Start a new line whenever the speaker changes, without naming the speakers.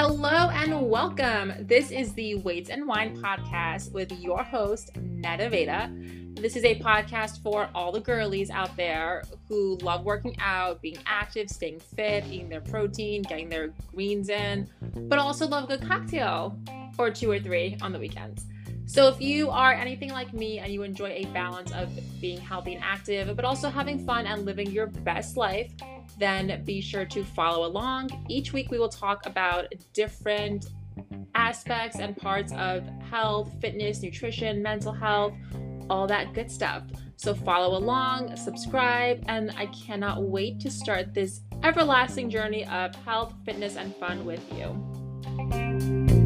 Hello and welcome. This is the Weights and Wine podcast with your host, Neda Vaeda. This is a podcast for all the girlies out there who love working out, being active, staying fit, eating their protein, getting their greens in, but also love a good cocktail or two or three on the weekends. So, if you are anything like me and you enjoy a balance of being healthy and active, but also having fun and living your best life, then be sure to follow along. Each week, we will talk about different aspects and parts of health, fitness, nutrition, mental health, all that good stuff. So follow along, subscribe, and I cannot wait to start this everlasting journey of health, fitness, and fun with you.